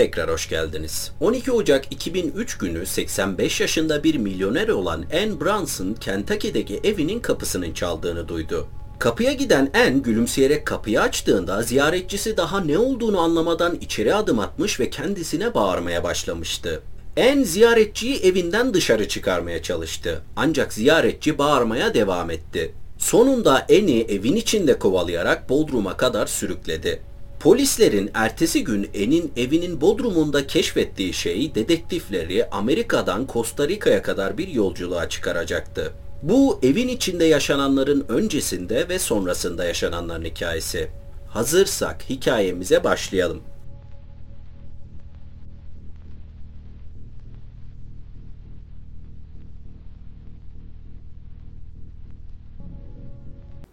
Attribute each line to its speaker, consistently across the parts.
Speaker 1: Tekrar hoş geldiniz. 12 Ocak 2003 günü 85 yaşında bir milyoner olan Anne Brunson, Kentucky'deki evinin kapısının çaldığını duydu. Kapıya giden Anne gülümseyerek kapıyı açtığında ziyaretçisi daha ne olduğunu anlamadan içeri adım atmış ve kendisine bağırmaya başlamıştı. Anne ziyaretçiyi evinden dışarı çıkarmaya çalıştı. Ancak ziyaretçi bağırmaya devam etti. Sonunda Anne'i evin içinde kovalayarak Bodrum'a kadar sürükledi. Polislerin ertesi gün En'in evinin bodrumunda keşfettiği şey dedektifleri Amerika'dan Costa Rica'ya kadar bir yolculuğa çıkaracaktı. Bu evin içinde yaşananların öncesinde ve sonrasında yaşananların hikayesi. Hazırsak hikayemize başlayalım.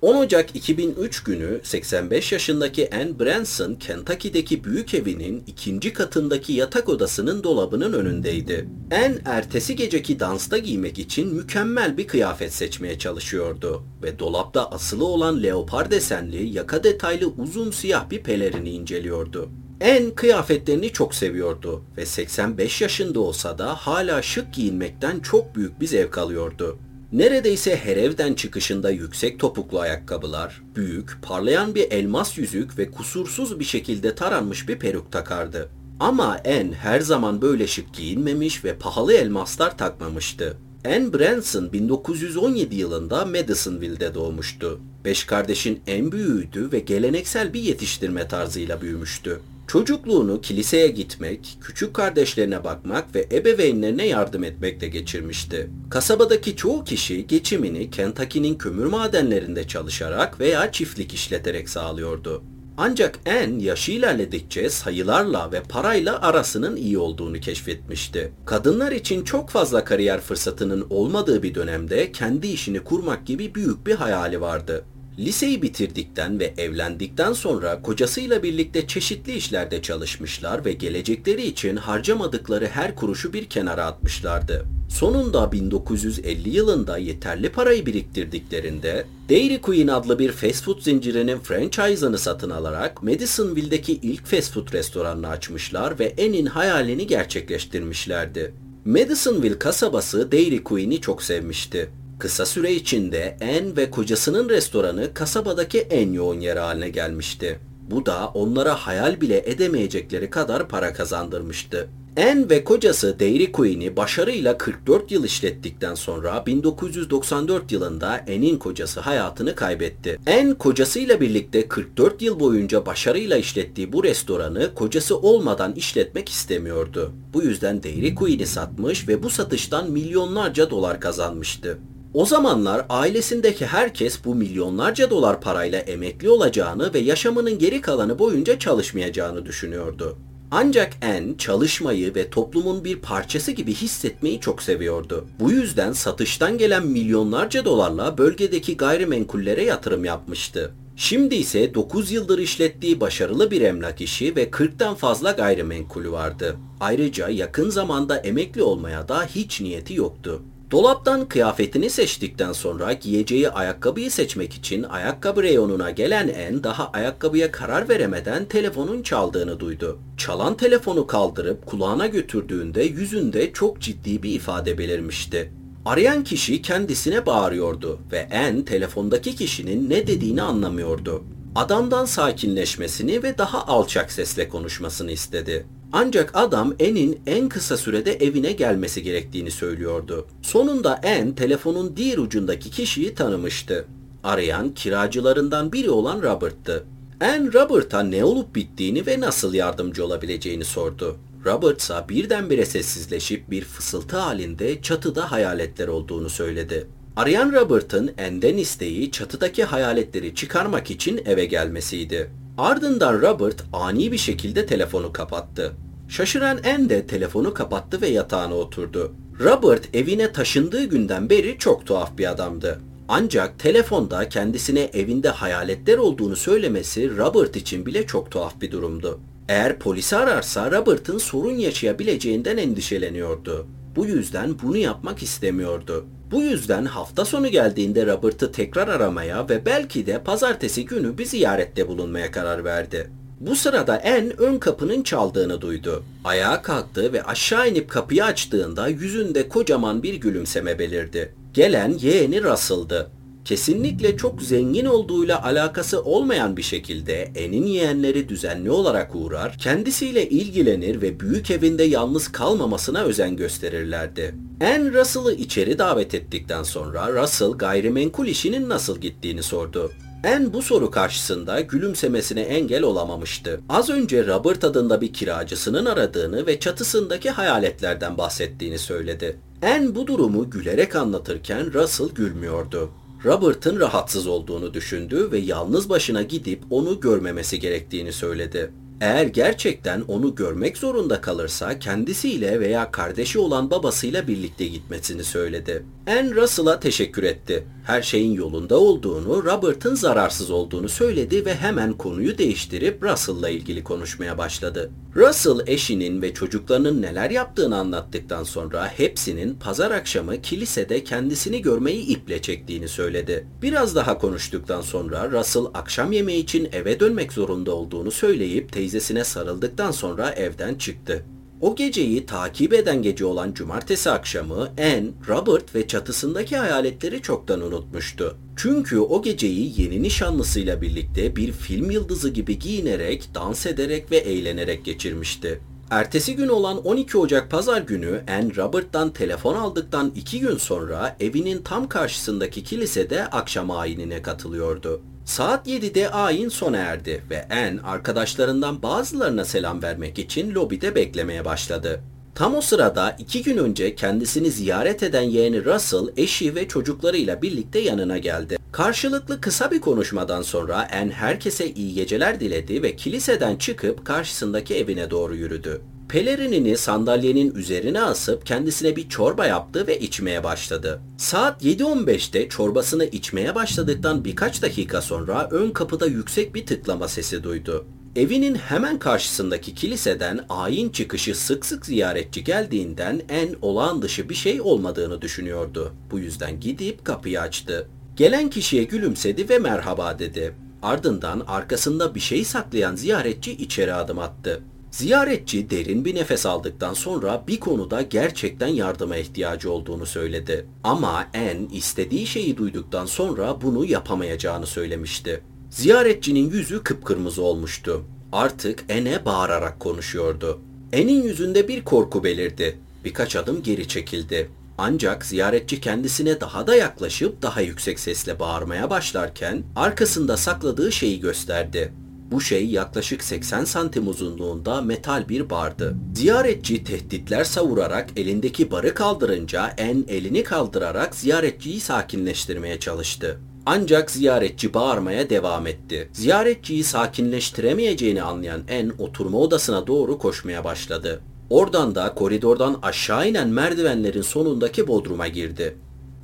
Speaker 1: 10 Ocak 2003 günü 85 yaşındaki Anne Branson, Kentucky'deki büyük evinin ikinci katındaki yatak odasının dolabının önündeydi. Anne ertesi geceki dansta giymek için mükemmel bir kıyafet seçmeye çalışıyordu ve dolapta asılı olan leopar desenli, yaka detaylı uzun siyah bir pelerini inceliyordu. Anne kıyafetlerini çok seviyordu ve 85 yaşında olsa da hala şık giyinmekten çok büyük bir zevk alıyordu. Neredeyse her evden çıkışında yüksek topuklu ayakkabılar, büyük, parlayan bir elmas yüzük ve kusursuz bir şekilde taranmış bir peruk takardı. Ama En her zaman böyle şık giyinmemiş ve pahalı elmaslar takmamıştı. Anne Branson 1917 yılında Madisonville'de doğmuştu. Beş kardeşin en büyüğüydü ve geleneksel bir yetiştirme tarzıyla büyümüştü. Çocukluğunu kiliseye gitmek, küçük kardeşlerine bakmak ve ebeveynlerine yardım etmekle geçirmişti. Kasabadaki çoğu kişi geçimini Kentucky'nin kömür madenlerinde çalışarak veya çiftlik işleterek sağlıyordu. Ancak en yaşı ilerledikçe sayılarla ve parayla arasının iyi olduğunu keşfetmişti. Kadınlar için çok fazla kariyer fırsatının olmadığı bir dönemde kendi işini kurmak gibi büyük bir hayali vardı. Liseyi bitirdikten ve evlendikten sonra kocasıyla birlikte çeşitli işlerde çalışmışlar ve gelecekleri için harcamadıkları her kuruşu bir kenara atmışlardı. Sonunda 1950 yılında yeterli parayı biriktirdiklerinde Dairy Queen adlı bir fast food zincirinin franchise'ını satın alarak Madisonville'deki ilk fast food restoranını açmışlar ve En'in hayalini gerçekleştirmişlerdi. Madisonville kasabası Dairy Queen'i çok sevmişti. Kısa süre içinde En ve kocasının restoranı kasabadaki en yoğun yer haline gelmişti. Bu da onlara hayal bile edemeyecekleri kadar para kazandırmıştı. En ve kocası Dairy Queen'i başarıyla 44 yıl işlettikten sonra 1994 yılında En'in kocası hayatını kaybetti. En kocasıyla birlikte 44 yıl boyunca başarıyla işlettiği bu restoranı kocası olmadan işletmek istemiyordu. Bu yüzden Dairy Queen'i satmış ve bu satıştan milyonlarca dolar kazanmıştı. O zamanlar ailesindeki herkes bu milyonlarca dolar parayla emekli olacağını ve yaşamının geri kalanı boyunca çalışmayacağını düşünüyordu. Ancak En çalışmayı ve toplumun bir parçası gibi hissetmeyi çok seviyordu. Bu yüzden satıştan gelen milyonlarca dolarla bölgedeki gayrimenkullere yatırım yapmıştı. Şimdi ise 9 yıldır işlettiği başarılı bir emlak işi ve 40'tan fazla gayrimenkulü vardı. Ayrıca yakın zamanda emekli olmaya da hiç niyeti yoktu. Dolaptan kıyafetini seçtikten sonra giyeceği ayakkabıyı seçmek için ayakkabı reyonuna gelen En daha ayakkabıya karar veremeden telefonun çaldığını duydu. Çalan telefonu kaldırıp kulağına götürdüğünde yüzünde çok ciddi bir ifade belirmişti. Arayan kişi kendisine bağırıyordu ve En telefondaki kişinin ne dediğini anlamıyordu. Adamdan sakinleşmesini ve daha alçak sesle konuşmasını istedi. Ancak adam En'in en kısa sürede evine gelmesi gerektiğini söylüyordu. Sonunda En telefonun diğer ucundaki kişiyi tanımıştı. Arayan kiracılarından biri olan Robert'tı. En Robert'a ne olup bittiğini ve nasıl yardımcı olabileceğini sordu. Robert ise birdenbire sessizleşip bir fısıltı halinde çatıda hayaletler olduğunu söyledi. Arayan Robert'ın En'den isteği çatıdaki hayaletleri çıkarmak için eve gelmesiydi. Ardından Robert ani bir şekilde telefonu kapattı. Şaşıran En de telefonu kapattı ve yatağına oturdu. Robert evine taşındığı günden beri çok tuhaf bir adamdı. Ancak telefonda kendisine evinde hayaletler olduğunu söylemesi Robert için bile çok tuhaf bir durumdu. Eğer polisi ararsa Robert'ın sorun yaşayabileceğinden endişeleniyordu. Bu yüzden bunu yapmak istemiyordu. Bu yüzden hafta sonu geldiğinde Robert'ı tekrar aramaya ve belki de pazartesi günü bir ziyarette bulunmaya karar verdi. Bu sırada En ön kapının çaldığını duydu. Ayağa kalktı ve aşağı inip kapıyı açtığında yüzünde kocaman bir gülümseme belirdi. Gelen yeğeni Russell'dı. Kesinlikle çok zengin olduğuyla alakası olmayan bir şekilde En'in yeğenleri düzenli olarak uğrar, kendisiyle ilgilenir ve büyük evinde yalnız kalmamasına özen gösterirlerdi. En Russell'ı içeri davet ettikten sonra Russell gayrimenkul işinin nasıl gittiğini sordu. En bu soru karşısında gülümsemesine engel olamamıştı. Az önce Robert adında bir kiracısının aradığını ve çatısındaki hayaletlerden bahsettiğini söyledi. En bu durumu gülerek anlatırken Russell gülmüyordu. Robert'ın rahatsız olduğunu düşündü ve yalnız başına gidip onu görmemesi gerektiğini söyledi. Eğer gerçekten onu görmek zorunda kalırsa kendisiyle veya kardeşi olan babasıyla birlikte gitmesini söyledi. Anne Russell'a teşekkür etti. Her şeyin yolunda olduğunu, Robert'ın zararsız olduğunu söyledi ve hemen konuyu değiştirip Russell'la ilgili konuşmaya başladı. Russell eşinin ve çocuklarının neler yaptığını anlattıktan sonra hepsinin pazar akşamı kilisede kendisini görmeyi iple çektiğini söyledi. Biraz daha konuştuktan sonra Russell akşam yemeği için eve dönmek zorunda olduğunu söyleyip teyzesine sarıldıktan sonra evden çıktı. O geceyi takip eden gece olan cumartesi akşamı Anne, Robert ve çatısındaki hayaletleri çoktan unutmuştu. Çünkü o geceyi yeni nişanlısıyla birlikte bir film yıldızı gibi giyinerek, dans ederek ve eğlenerek geçirmişti. Ertesi gün olan 12 Ocak pazar günü Anne Robert'tan telefon aldıktan iki gün sonra evinin tam karşısındaki kilisede akşam ayinine katılıyordu. Saat 7'de ayin sona erdi ve Anne arkadaşlarından bazılarına selam vermek için lobide beklemeye başladı. Tam o sırada iki gün önce kendisini ziyaret eden yeğeni Russell eşi ve çocuklarıyla birlikte yanına geldi. Karşılıklı kısa bir konuşmadan sonra Anne herkese iyi geceler diledi ve kiliseden çıkıp karşısındaki evine doğru yürüdü. Pelerinini sandalyenin üzerine asıp kendisine bir çorba yaptı ve içmeye başladı. Saat 7.15'te çorbasını içmeye başladıktan birkaç dakika sonra ön kapıda yüksek bir tıklama sesi duydu. Evinin hemen karşısındaki kiliseden ayin çıkışı sık sık ziyaretçi geldiğinden en olağan dışı bir şey olmadığını düşünüyordu. Bu yüzden gidip kapıyı açtı. Gelen kişiye gülümsedi ve merhaba dedi. Ardından arkasında bir şey saklayan ziyaretçi içeri adım attı. Ziyaretçi derin bir nefes aldıktan sonra bir konuda gerçekten yardıma ihtiyacı olduğunu söyledi. Ama En istediği şeyi duyduktan sonra bunu yapamayacağını söylemişti. Ziyaretçinin yüzü kıpkırmızı olmuştu. Artık En'e bağırarak konuşuyordu. En'in yüzünde bir korku belirdi. Birkaç adım geri çekildi. Ancak ziyaretçi kendisine daha da yaklaşıp daha yüksek sesle bağırmaya başlarken arkasında sakladığı şeyi gösterdi. Bu şey yaklaşık 80 santim uzunluğunda metal bir bardı. Ziyaretçi tehditler savurarak elindeki barı kaldırınca en elini kaldırarak ziyaretçiyi sakinleştirmeye çalıştı. Ancak ziyaretçi bağırmaya devam etti. Ziyaretçiyi sakinleştiremeyeceğini anlayan En oturma odasına doğru koşmaya başladı. Oradan da koridordan aşağı inen merdivenlerin sonundaki bodruma girdi.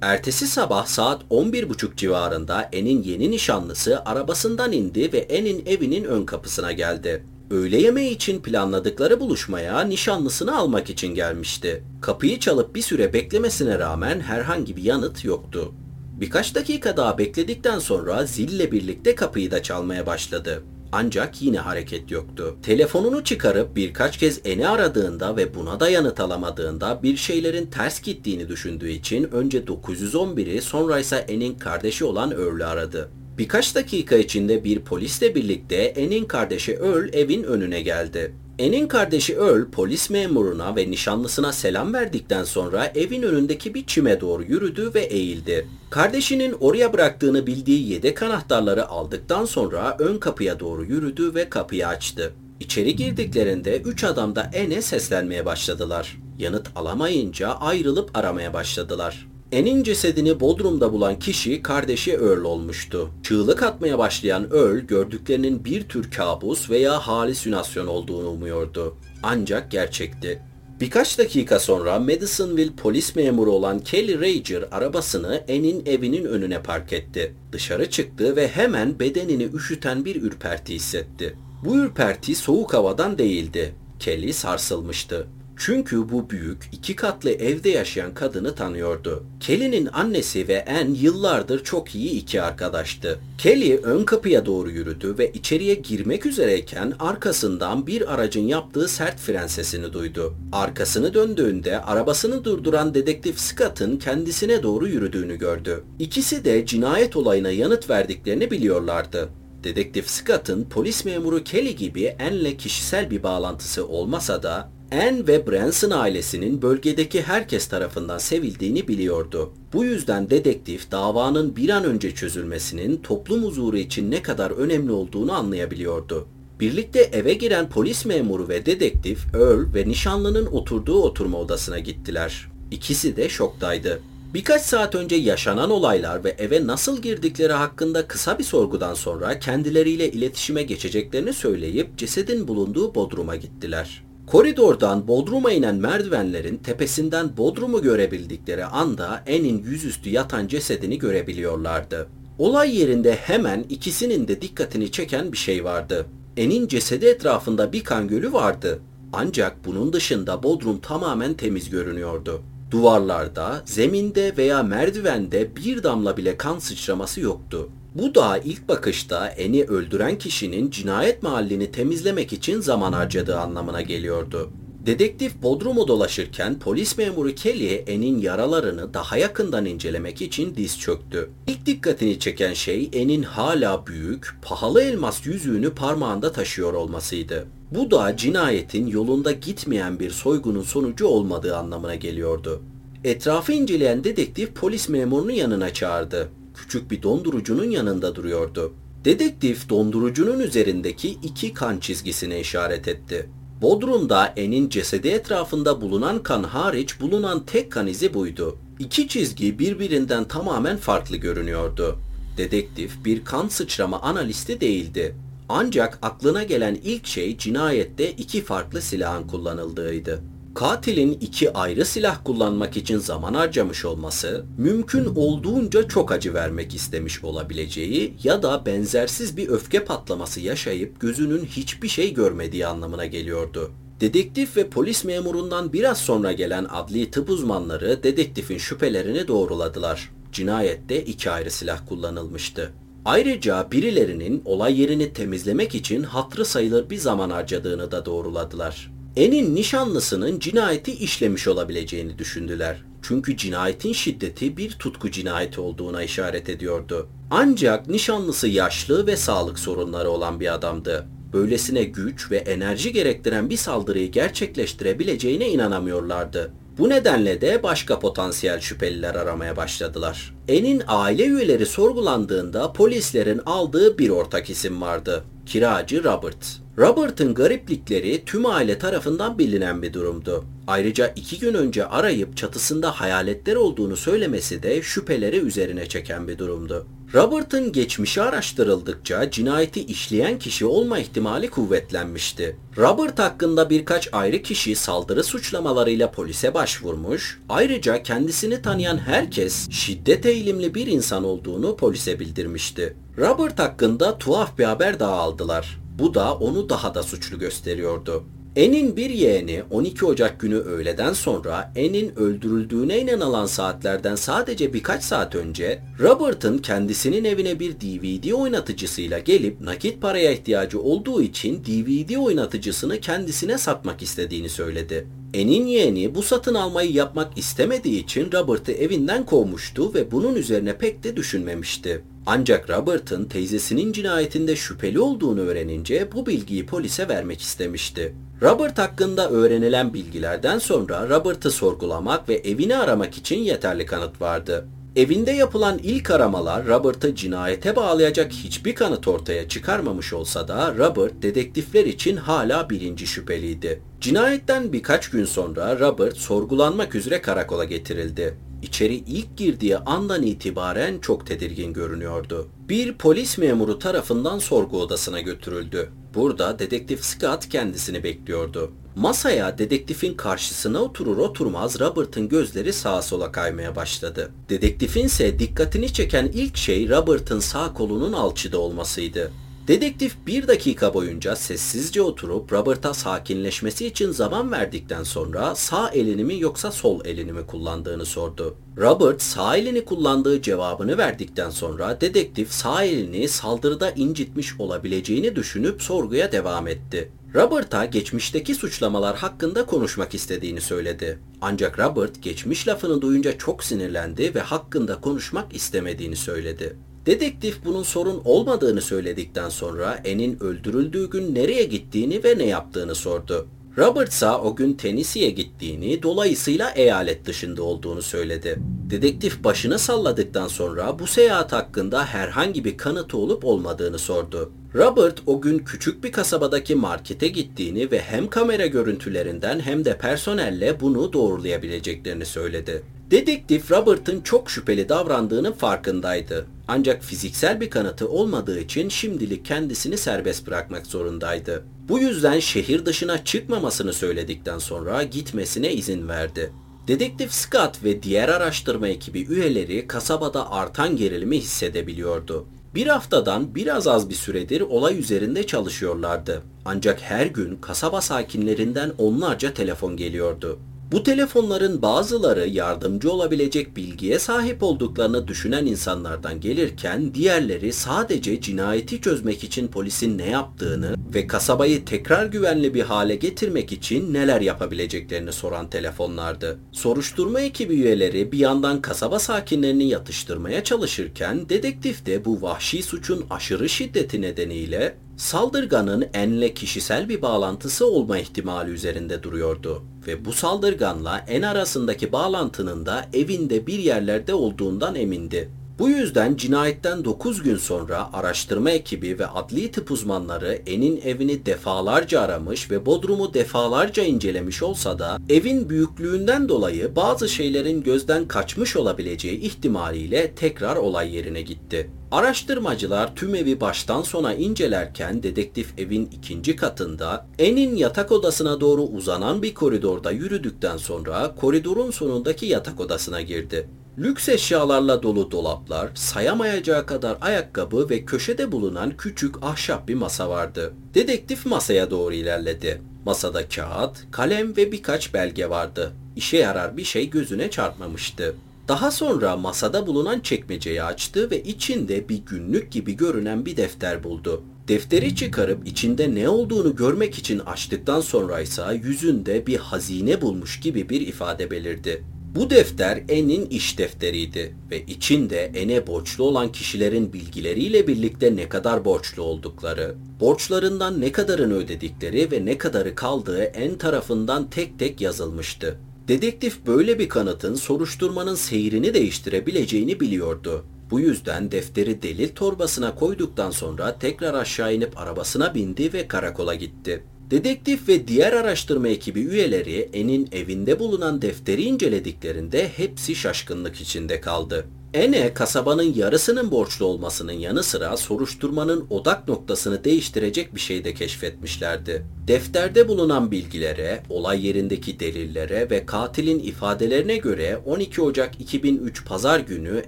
Speaker 1: Ertesi sabah saat 11.30 civarında En'in yeni nişanlısı arabasından indi ve En'in evinin ön kapısına geldi. Öğle yemeği için planladıkları buluşmaya nişanlısını almak için gelmişti. Kapıyı çalıp bir süre beklemesine rağmen herhangi bir yanıt yoktu. Birkaç dakika daha bekledikten sonra zille birlikte kapıyı da çalmaya başladı. Ancak yine hareket yoktu. Telefonunu çıkarıp birkaç kez Eni aradığında ve buna da yanıt alamadığında bir şeylerin ters gittiğini düşündüğü için önce 911'i sonra ise En'in kardeşi olan Earl'ü aradı. Birkaç dakika içinde bir polisle birlikte En'in kardeşi Earl evin önüne geldi. En'in kardeşi Earl polis memuruna ve nişanlısına selam verdikten sonra evin önündeki bir çime doğru yürüdü ve eğildi. Kardeşinin oraya bıraktığını bildiği yedek anahtarları aldıktan sonra ön kapıya doğru yürüdü ve kapıyı açtı. İçeri girdiklerinde üç adam da En'e seslenmeye başladılar. Yanıt alamayınca ayrılıp aramaya başladılar. En'in cesedini Bodrum'da bulan kişi kardeşi Earl olmuştu. Çığlık atmaya başlayan Earl gördüklerinin bir tür kabus veya halüsinasyon olduğunu umuyordu. Ancak gerçekti. Birkaç dakika sonra Madisonville polis memuru olan Kelly Rager arabasını En'in evinin önüne park etti. Dışarı çıktı ve hemen bedenini üşüten bir ürperti hissetti. Bu ürperti soğuk havadan değildi. Kelly sarsılmıştı. Çünkü bu büyük, iki katlı evde yaşayan kadını tanıyordu. Kelly'nin annesi ve Anne yıllardır çok iyi iki arkadaştı. Kelly ön kapıya doğru yürüdü ve içeriye girmek üzereyken arkasından bir aracın yaptığı sert fren sesini duydu. Arkasını döndüğünde arabasını durduran dedektif Scott'ın kendisine doğru yürüdüğünü gördü. İkisi de cinayet olayına yanıt verdiklerini biliyorlardı. Dedektif Scott'ın polis memuru Kelly gibi Anne'le kişisel bir bağlantısı olmasa da Anne ve Branson ailesinin bölgedeki herkes tarafından sevildiğini biliyordu. Bu yüzden dedektif davanın bir an önce çözülmesinin toplum huzuru için ne kadar önemli olduğunu anlayabiliyordu. Birlikte eve giren polis memuru ve dedektif Earl ve nişanlının oturduğu oturma odasına gittiler. İkisi de şoktaydı. Birkaç saat önce yaşanan olaylar ve eve nasıl girdikleri hakkında kısa bir sorgudan sonra kendileriyle iletişime geçeceklerini söyleyip cesedin bulunduğu bodruma gittiler. Koridordan Bodrum'a inen merdivenlerin tepesinden Bodrum'u görebildikleri anda En'in yüzüstü yatan cesedini görebiliyorlardı. Olay yerinde hemen ikisinin de dikkatini çeken bir şey vardı. En'in cesedi etrafında bir kan gölü vardı. Ancak bunun dışında Bodrum tamamen temiz görünüyordu. Duvarlarda, zeminde veya merdivende bir damla bile kan sıçraması yoktu. Bu da ilk bakışta Eni öldüren kişinin cinayet mahallini temizlemek için zaman harcadığı anlamına geliyordu. Dedektif Bodrum'u dolaşırken polis memuru Kelly En'in yaralarını daha yakından incelemek için diz çöktü. İlk dikkatini çeken şey En'in hala büyük, pahalı elmas yüzüğünü parmağında taşıyor olmasıydı. Bu da cinayetin yolunda gitmeyen bir soygunun sonucu olmadığı anlamına geliyordu. Etrafı inceleyen dedektif polis memurunu yanına çağırdı küçük bir dondurucunun yanında duruyordu. Dedektif dondurucunun üzerindeki iki kan çizgisine işaret etti. Bodrum'da En'in cesedi etrafında bulunan kan hariç bulunan tek kan izi buydu. İki çizgi birbirinden tamamen farklı görünüyordu. Dedektif bir kan sıçrama analisti değildi. Ancak aklına gelen ilk şey cinayette iki farklı silahın kullanıldığıydı. Katilin iki ayrı silah kullanmak için zaman harcamış olması, mümkün olduğunca çok acı vermek istemiş olabileceği ya da benzersiz bir öfke patlaması yaşayıp gözünün hiçbir şey görmediği anlamına geliyordu. Dedektif ve polis memurundan biraz sonra gelen adli tıp uzmanları dedektifin şüphelerini doğruladılar. Cinayette iki ayrı silah kullanılmıştı. Ayrıca birilerinin olay yerini temizlemek için hatrı sayılır bir zaman harcadığını da doğruladılar. En'in nişanlısının cinayeti işlemiş olabileceğini düşündüler. Çünkü cinayetin şiddeti bir tutku cinayeti olduğuna işaret ediyordu. Ancak nişanlısı yaşlı ve sağlık sorunları olan bir adamdı. Böylesine güç ve enerji gerektiren bir saldırıyı gerçekleştirebileceğine inanamıyorlardı. Bu nedenle de başka potansiyel şüpheliler aramaya başladılar. En'in aile üyeleri sorgulandığında polislerin aldığı bir ortak isim vardı. Kiracı Robert. Robert'ın gariplikleri tüm aile tarafından bilinen bir durumdu. Ayrıca iki gün önce arayıp çatısında hayaletler olduğunu söylemesi de şüpheleri üzerine çeken bir durumdu. Robert'ın geçmişi araştırıldıkça cinayeti işleyen kişi olma ihtimali kuvvetlenmişti. Robert hakkında birkaç ayrı kişi saldırı suçlamalarıyla polise başvurmuş, ayrıca kendisini tanıyan herkes şiddet eğilimli bir insan olduğunu polise bildirmişti. Robert hakkında tuhaf bir haber daha aldılar. Bu da onu daha da suçlu gösteriyordu. En'in bir yeğeni 12 Ocak günü öğleden sonra En'in öldürüldüğüne inanılan saatlerden sadece birkaç saat önce Robert'ın kendisinin evine bir DVD oynatıcısıyla gelip nakit paraya ihtiyacı olduğu için DVD oynatıcısını kendisine satmak istediğini söyledi. En'in yeğeni bu satın almayı yapmak istemediği için Robert'ı evinden kovmuştu ve bunun üzerine pek de düşünmemişti. Ancak Robert'ın teyzesinin cinayetinde şüpheli olduğunu öğrenince bu bilgiyi polise vermek istemişti. Robert hakkında öğrenilen bilgilerden sonra Robert'ı sorgulamak ve evini aramak için yeterli kanıt vardı. Evinde yapılan ilk aramalar Robert'ı cinayete bağlayacak hiçbir kanıt ortaya çıkarmamış olsa da Robert dedektifler için hala birinci şüpheliydi. Cinayetten birkaç gün sonra Robert sorgulanmak üzere karakola getirildi. İçeri ilk girdiği andan itibaren çok tedirgin görünüyordu. Bir polis memuru tarafından sorgu odasına götürüldü. Burada dedektif Scott kendisini bekliyordu. Masaya dedektifin karşısına oturur oturmaz Robert'ın gözleri sağa sola kaymaya başladı. Dedektifin ise dikkatini çeken ilk şey Robert'ın sağ kolunun alçıda olmasıydı. Dedektif bir dakika boyunca sessizce oturup Robert'a sakinleşmesi için zaman verdikten sonra sağ elini mi yoksa sol elini mi kullandığını sordu. Robert sağ elini kullandığı cevabını verdikten sonra dedektif sağ elini saldırıda incitmiş olabileceğini düşünüp sorguya devam etti. Robert'a geçmişteki suçlamalar hakkında konuşmak istediğini söyledi. Ancak Robert geçmiş lafını duyunca çok sinirlendi ve hakkında konuşmak istemediğini söyledi. Dedektif bunun sorun olmadığını söyledikten sonra En'in öldürüldüğü gün nereye gittiğini ve ne yaptığını sordu. Robert ise o gün Tennessee'ye gittiğini, dolayısıyla eyalet dışında olduğunu söyledi. Dedektif başını salladıktan sonra bu seyahat hakkında herhangi bir kanıtı olup olmadığını sordu. Robert o gün küçük bir kasabadaki markete gittiğini ve hem kamera görüntülerinden hem de personelle bunu doğrulayabileceklerini söyledi. Dedektif Robert'ın çok şüpheli davrandığının farkındaydı. Ancak fiziksel bir kanıtı olmadığı için şimdilik kendisini serbest bırakmak zorundaydı. Bu yüzden şehir dışına çıkmamasını söyledikten sonra gitmesine izin verdi. Dedektif Scott ve diğer araştırma ekibi üyeleri kasabada artan gerilimi hissedebiliyordu. Bir haftadan biraz az bir süredir olay üzerinde çalışıyorlardı. Ancak her gün kasaba sakinlerinden onlarca telefon geliyordu. Bu telefonların bazıları yardımcı olabilecek bilgiye sahip olduklarını düşünen insanlardan gelirken diğerleri sadece cinayeti çözmek için polisin ne yaptığını ve kasabayı tekrar güvenli bir hale getirmek için neler yapabileceklerini soran telefonlardı. Soruşturma ekibi üyeleri bir yandan kasaba sakinlerini yatıştırmaya çalışırken dedektif de bu vahşi suçun aşırı şiddeti nedeniyle saldırganın enle kişisel bir bağlantısı olma ihtimali üzerinde duruyordu ve bu saldırganla en arasındaki bağlantının da evinde bir yerlerde olduğundan emindi. Bu yüzden cinayetten 9 gün sonra araştırma ekibi ve adli tıp uzmanları En'in evini defalarca aramış ve bodrumu defalarca incelemiş olsa da evin büyüklüğünden dolayı bazı şeylerin gözden kaçmış olabileceği ihtimaliyle tekrar olay yerine gitti. Araştırmacılar tüm evi baştan sona incelerken dedektif evin ikinci katında En'in yatak odasına doğru uzanan bir koridorda yürüdükten sonra koridorun sonundaki yatak odasına girdi. Lüks eşyalarla dolu dolaplar, sayamayacağı kadar ayakkabı ve köşede bulunan küçük ahşap bir masa vardı. Dedektif masaya doğru ilerledi. Masada kağıt, kalem ve birkaç belge vardı. İşe yarar bir şey gözüne çarpmamıştı. Daha sonra masada bulunan çekmeceyi açtı ve içinde bir günlük gibi görünen bir defter buldu. Defteri çıkarıp içinde ne olduğunu görmek için açtıktan sonra ise yüzünde bir hazine bulmuş gibi bir ifade belirdi. Bu defter En'in iş defteriydi ve içinde En'e borçlu olan kişilerin bilgileriyle birlikte ne kadar borçlu oldukları, borçlarından ne kadarını ödedikleri ve ne kadarı kaldığı En tarafından tek tek yazılmıştı. Dedektif böyle bir kanıtın soruşturmanın seyrini değiştirebileceğini biliyordu. Bu yüzden defteri delil torbasına koyduktan sonra tekrar aşağı inip arabasına bindi ve karakola gitti. Dedektif ve diğer araştırma ekibi üyeleri En'in evinde bulunan defteri incelediklerinde hepsi şaşkınlık içinde kaldı. Ene kasabanın yarısının borçlu olmasının yanı sıra soruşturmanın odak noktasını değiştirecek bir şey de keşfetmişlerdi. Defterde bulunan bilgilere, olay yerindeki delillere ve katilin ifadelerine göre 12 Ocak 2003 Pazar günü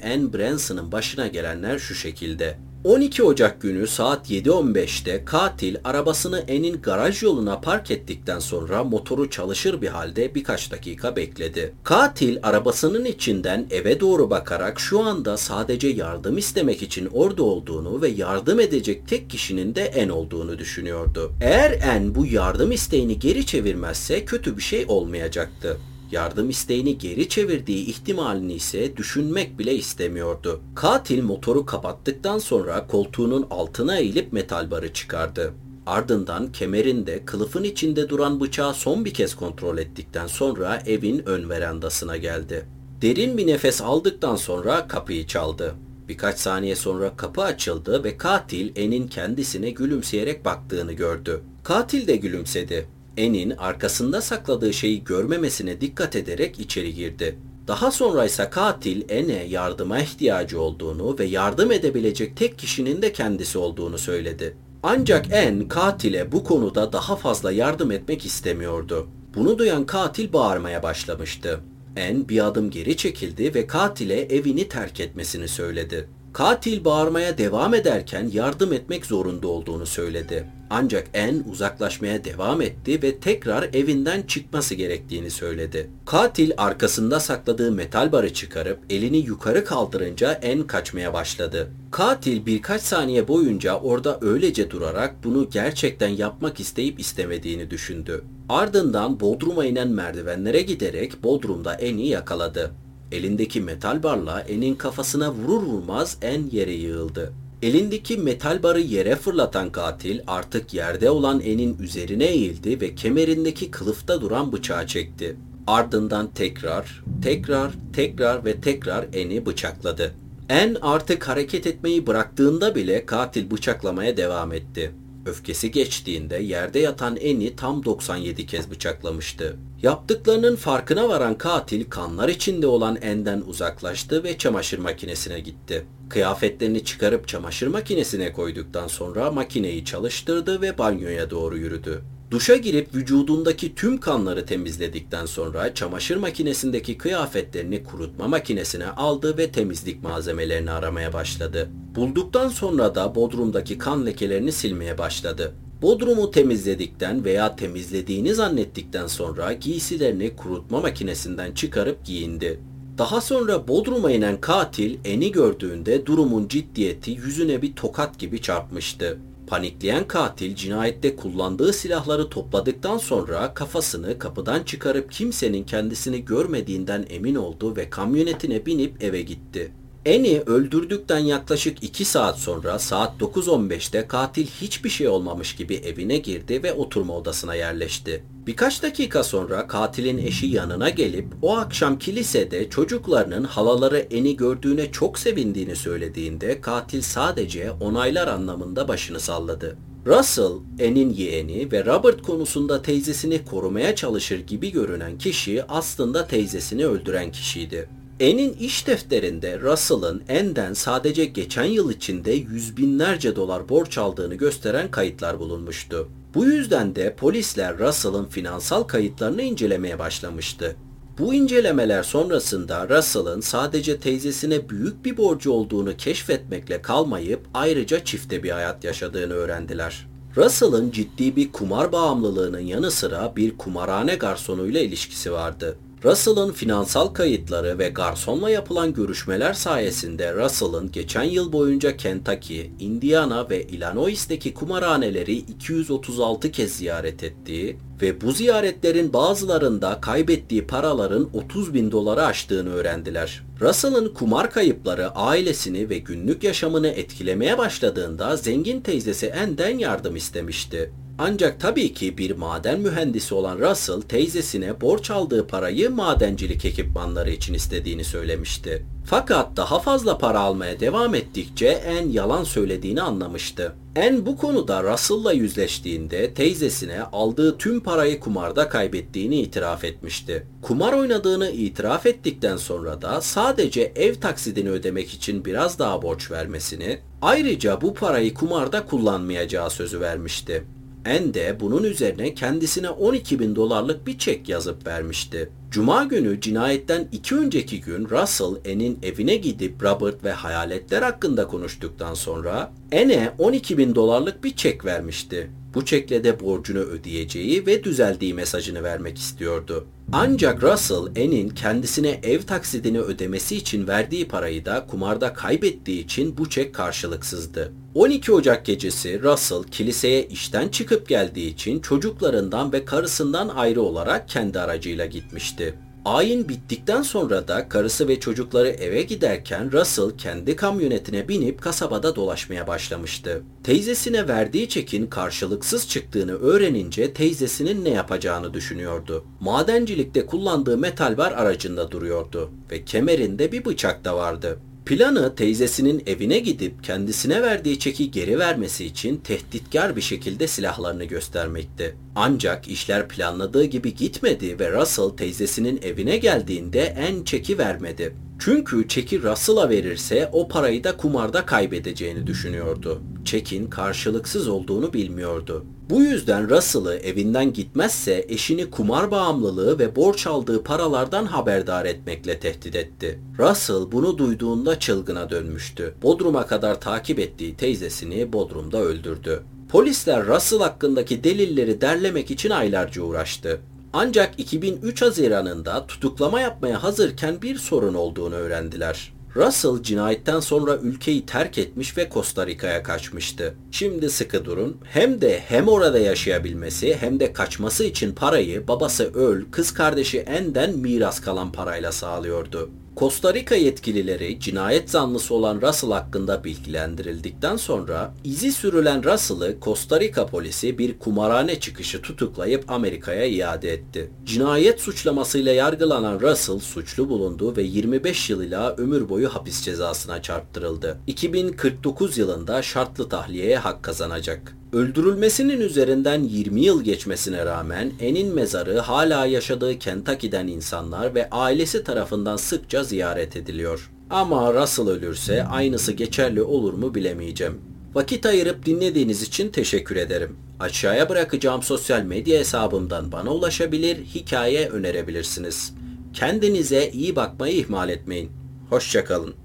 Speaker 1: Anne Branson'ın başına gelenler şu şekilde. 12 Ocak günü saat 7.15'te katil arabasını En'in garaj yoluna park ettikten sonra motoru çalışır bir halde birkaç dakika bekledi. Katil arabasının içinden eve doğru bakarak şu anda sadece yardım istemek için orada olduğunu ve yardım edecek tek kişinin de En olduğunu düşünüyordu. Eğer En bu yardım isteğini geri çevirmezse kötü bir şey olmayacaktı yardım isteğini geri çevirdiği ihtimalini ise düşünmek bile istemiyordu. Katil motoru kapattıktan sonra koltuğunun altına eğilip metal barı çıkardı. Ardından kemerinde kılıfın içinde duran bıçağı son bir kez kontrol ettikten sonra evin ön verandasına geldi. Derin bir nefes aldıktan sonra kapıyı çaldı. Birkaç saniye sonra kapı açıldı ve katil En'in kendisine gülümseyerek baktığını gördü. Katil de gülümsedi. En'in arkasında sakladığı şeyi görmemesine dikkat ederek içeri girdi. Daha sonra ise katil En'e yardıma ihtiyacı olduğunu ve yardım edebilecek tek kişinin de kendisi olduğunu söyledi. Ancak En katile bu konuda daha fazla yardım etmek istemiyordu. Bunu duyan katil bağırmaya başlamıştı. En bir adım geri çekildi ve katile evini terk etmesini söyledi. Katil bağırmaya devam ederken yardım etmek zorunda olduğunu söyledi. Ancak En uzaklaşmaya devam etti ve tekrar evinden çıkması gerektiğini söyledi. Katil arkasında sakladığı metal barı çıkarıp elini yukarı kaldırınca En kaçmaya başladı. Katil birkaç saniye boyunca orada öylece durarak bunu gerçekten yapmak isteyip istemediğini düşündü. Ardından Bodrum'a inen merdivenlere giderek Bodrum'da En'i yakaladı. Elindeki metal barla En'in kafasına vurur vurmaz En yere yığıldı. Elindeki metal barı yere fırlatan katil artık yerde olan En'in üzerine eğildi ve kemerindeki kılıfta duran bıçağı çekti. Ardından tekrar, tekrar, tekrar ve tekrar En'i bıçakladı. En artık hareket etmeyi bıraktığında bile katil bıçaklamaya devam etti. Öfkesi geçtiğinde yerde yatan Eni tam 97 kez bıçaklamıştı. Yaptıklarının farkına varan katil kanlar içinde olan En'den uzaklaştı ve çamaşır makinesine gitti. Kıyafetlerini çıkarıp çamaşır makinesine koyduktan sonra makineyi çalıştırdı ve banyoya doğru yürüdü. Duşa girip vücudundaki tüm kanları temizledikten sonra çamaşır makinesindeki kıyafetlerini kurutma makinesine aldı ve temizlik malzemelerini aramaya başladı. Bulduktan sonra da bodrumdaki kan lekelerini silmeye başladı. Bodrumu temizledikten veya temizlediğini zannettikten sonra giysilerini kurutma makinesinden çıkarıp giyindi. Daha sonra Bodrum'a inen katil Eni gördüğünde durumun ciddiyeti yüzüne bir tokat gibi çarpmıştı. Panikleyen katil cinayette kullandığı silahları topladıktan sonra kafasını kapıdan çıkarıp kimsenin kendisini görmediğinden emin oldu ve kamyonetine binip eve gitti. Eni öldürdükten yaklaşık 2 saat sonra saat 9.15'te katil hiçbir şey olmamış gibi evine girdi ve oturma odasına yerleşti. Birkaç dakika sonra katilin eşi yanına gelip o akşam kilisede çocuklarının halaları Eni gördüğüne çok sevindiğini söylediğinde katil sadece onaylar anlamında başını salladı. Russell, En'in yeğeni ve Robert konusunda teyzesini korumaya çalışır gibi görünen kişi aslında teyzesini öldüren kişiydi. En'in iş defterinde Russell'ın En'den sadece geçen yıl içinde yüz binlerce dolar borç aldığını gösteren kayıtlar bulunmuştu. Bu yüzden de polisler Russell'ın finansal kayıtlarını incelemeye başlamıştı. Bu incelemeler sonrasında Russell'ın sadece teyzesine büyük bir borcu olduğunu keşfetmekle kalmayıp ayrıca çifte bir hayat yaşadığını öğrendiler. Russell'ın ciddi bir kumar bağımlılığının yanı sıra bir kumarhane garsonuyla ilişkisi vardı. Russell'ın finansal kayıtları ve garsonla yapılan görüşmeler sayesinde Russell'ın geçen yıl boyunca Kentucky, Indiana ve Illinois'teki kumarhaneleri 236 kez ziyaret ettiği ve bu ziyaretlerin bazılarında kaybettiği paraların 30 bin doları aştığını öğrendiler. Russell'ın kumar kayıpları ailesini ve günlük yaşamını etkilemeye başladığında zengin teyzesi Anne'den yardım istemişti. Ancak tabii ki bir maden mühendisi olan Russell teyzesine borç aldığı parayı madencilik ekipmanları için istediğini söylemişti. Fakat daha fazla para almaya devam ettikçe En yalan söylediğini anlamıştı. En bu konuda Russell'la yüzleştiğinde teyzesine aldığı tüm parayı kumarda kaybettiğini itiraf etmişti. Kumar oynadığını itiraf ettikten sonra da sadece ev taksidini ödemek için biraz daha borç vermesini, ayrıca bu parayı kumarda kullanmayacağı sözü vermişti. En de bunun üzerine kendisine 12 bin dolarlık bir çek yazıp vermişti. Cuma günü cinayetten iki önceki gün Russell En'in evine gidip Robert ve hayaletler hakkında konuştuktan sonra En'e 12 bin dolarlık bir çek vermişti. Bu çekle de borcunu ödeyeceği ve düzeldiği mesajını vermek istiyordu. Ancak Russell En'in kendisine ev taksidini ödemesi için verdiği parayı da kumarda kaybettiği için bu çek karşılıksızdı. 12 Ocak gecesi Russell kiliseye işten çıkıp geldiği için çocuklarından ve karısından ayrı olarak kendi aracıyla gitmişti. Ayin bittikten sonra da karısı ve çocukları eve giderken Russell kendi kamyonetine binip kasabada dolaşmaya başlamıştı. Teyzesine verdiği çekin karşılıksız çıktığını öğrenince teyzesinin ne yapacağını düşünüyordu. Madencilikte kullandığı metal bar aracında duruyordu ve kemerinde bir bıçak da vardı. Planı teyzesinin evine gidip kendisine verdiği çeki geri vermesi için tehditkar bir şekilde silahlarını göstermekti. Ancak işler planladığı gibi gitmedi ve Russell teyzesinin evine geldiğinde en çeki vermedi. Çünkü çeki Russell'a verirse o parayı da kumarda kaybedeceğini düşünüyordu. Çekin karşılıksız olduğunu bilmiyordu. Bu yüzden Russell'ı evinden gitmezse eşini kumar bağımlılığı ve borç aldığı paralardan haberdar etmekle tehdit etti. Russell bunu duyduğunda çılgına dönmüştü. Bodrum'a kadar takip ettiği teyzesini Bodrum'da öldürdü. Polisler Russell hakkındaki delilleri derlemek için aylarca uğraştı. Ancak 2003 Haziran'ında tutuklama yapmaya hazırken bir sorun olduğunu öğrendiler. Russell cinayetten sonra ülkeyi terk etmiş ve Costa Rica'ya kaçmıştı. Şimdi sıkı durun. Hem de hem orada yaşayabilmesi hem de kaçması için parayı babası Öl, kız kardeşi En'den miras kalan parayla sağlıyordu. Costa Rica yetkilileri cinayet zanlısı olan Russell hakkında bilgilendirildikten sonra izi sürülen Russell'ı Costa Rica polisi bir kumarhane çıkışı tutuklayıp Amerika'ya iade etti. Cinayet suçlamasıyla yargılanan Russell suçlu bulundu ve 25 yılıyla ömür boyu hapis cezasına çarptırıldı. 2049 yılında şartlı tahliyeye hak kazanacak. Öldürülmesinin üzerinden 20 yıl geçmesine rağmen En'in mezarı hala yaşadığı Kentucky'den insanlar ve ailesi tarafından sıkça ziyaret ediliyor. Ama Russell ölürse aynısı geçerli olur mu bilemeyeceğim. Vakit ayırıp dinlediğiniz için teşekkür ederim. Aşağıya bırakacağım sosyal medya hesabımdan bana ulaşabilir, hikaye önerebilirsiniz. Kendinize iyi bakmayı ihmal etmeyin. Hoşçakalın.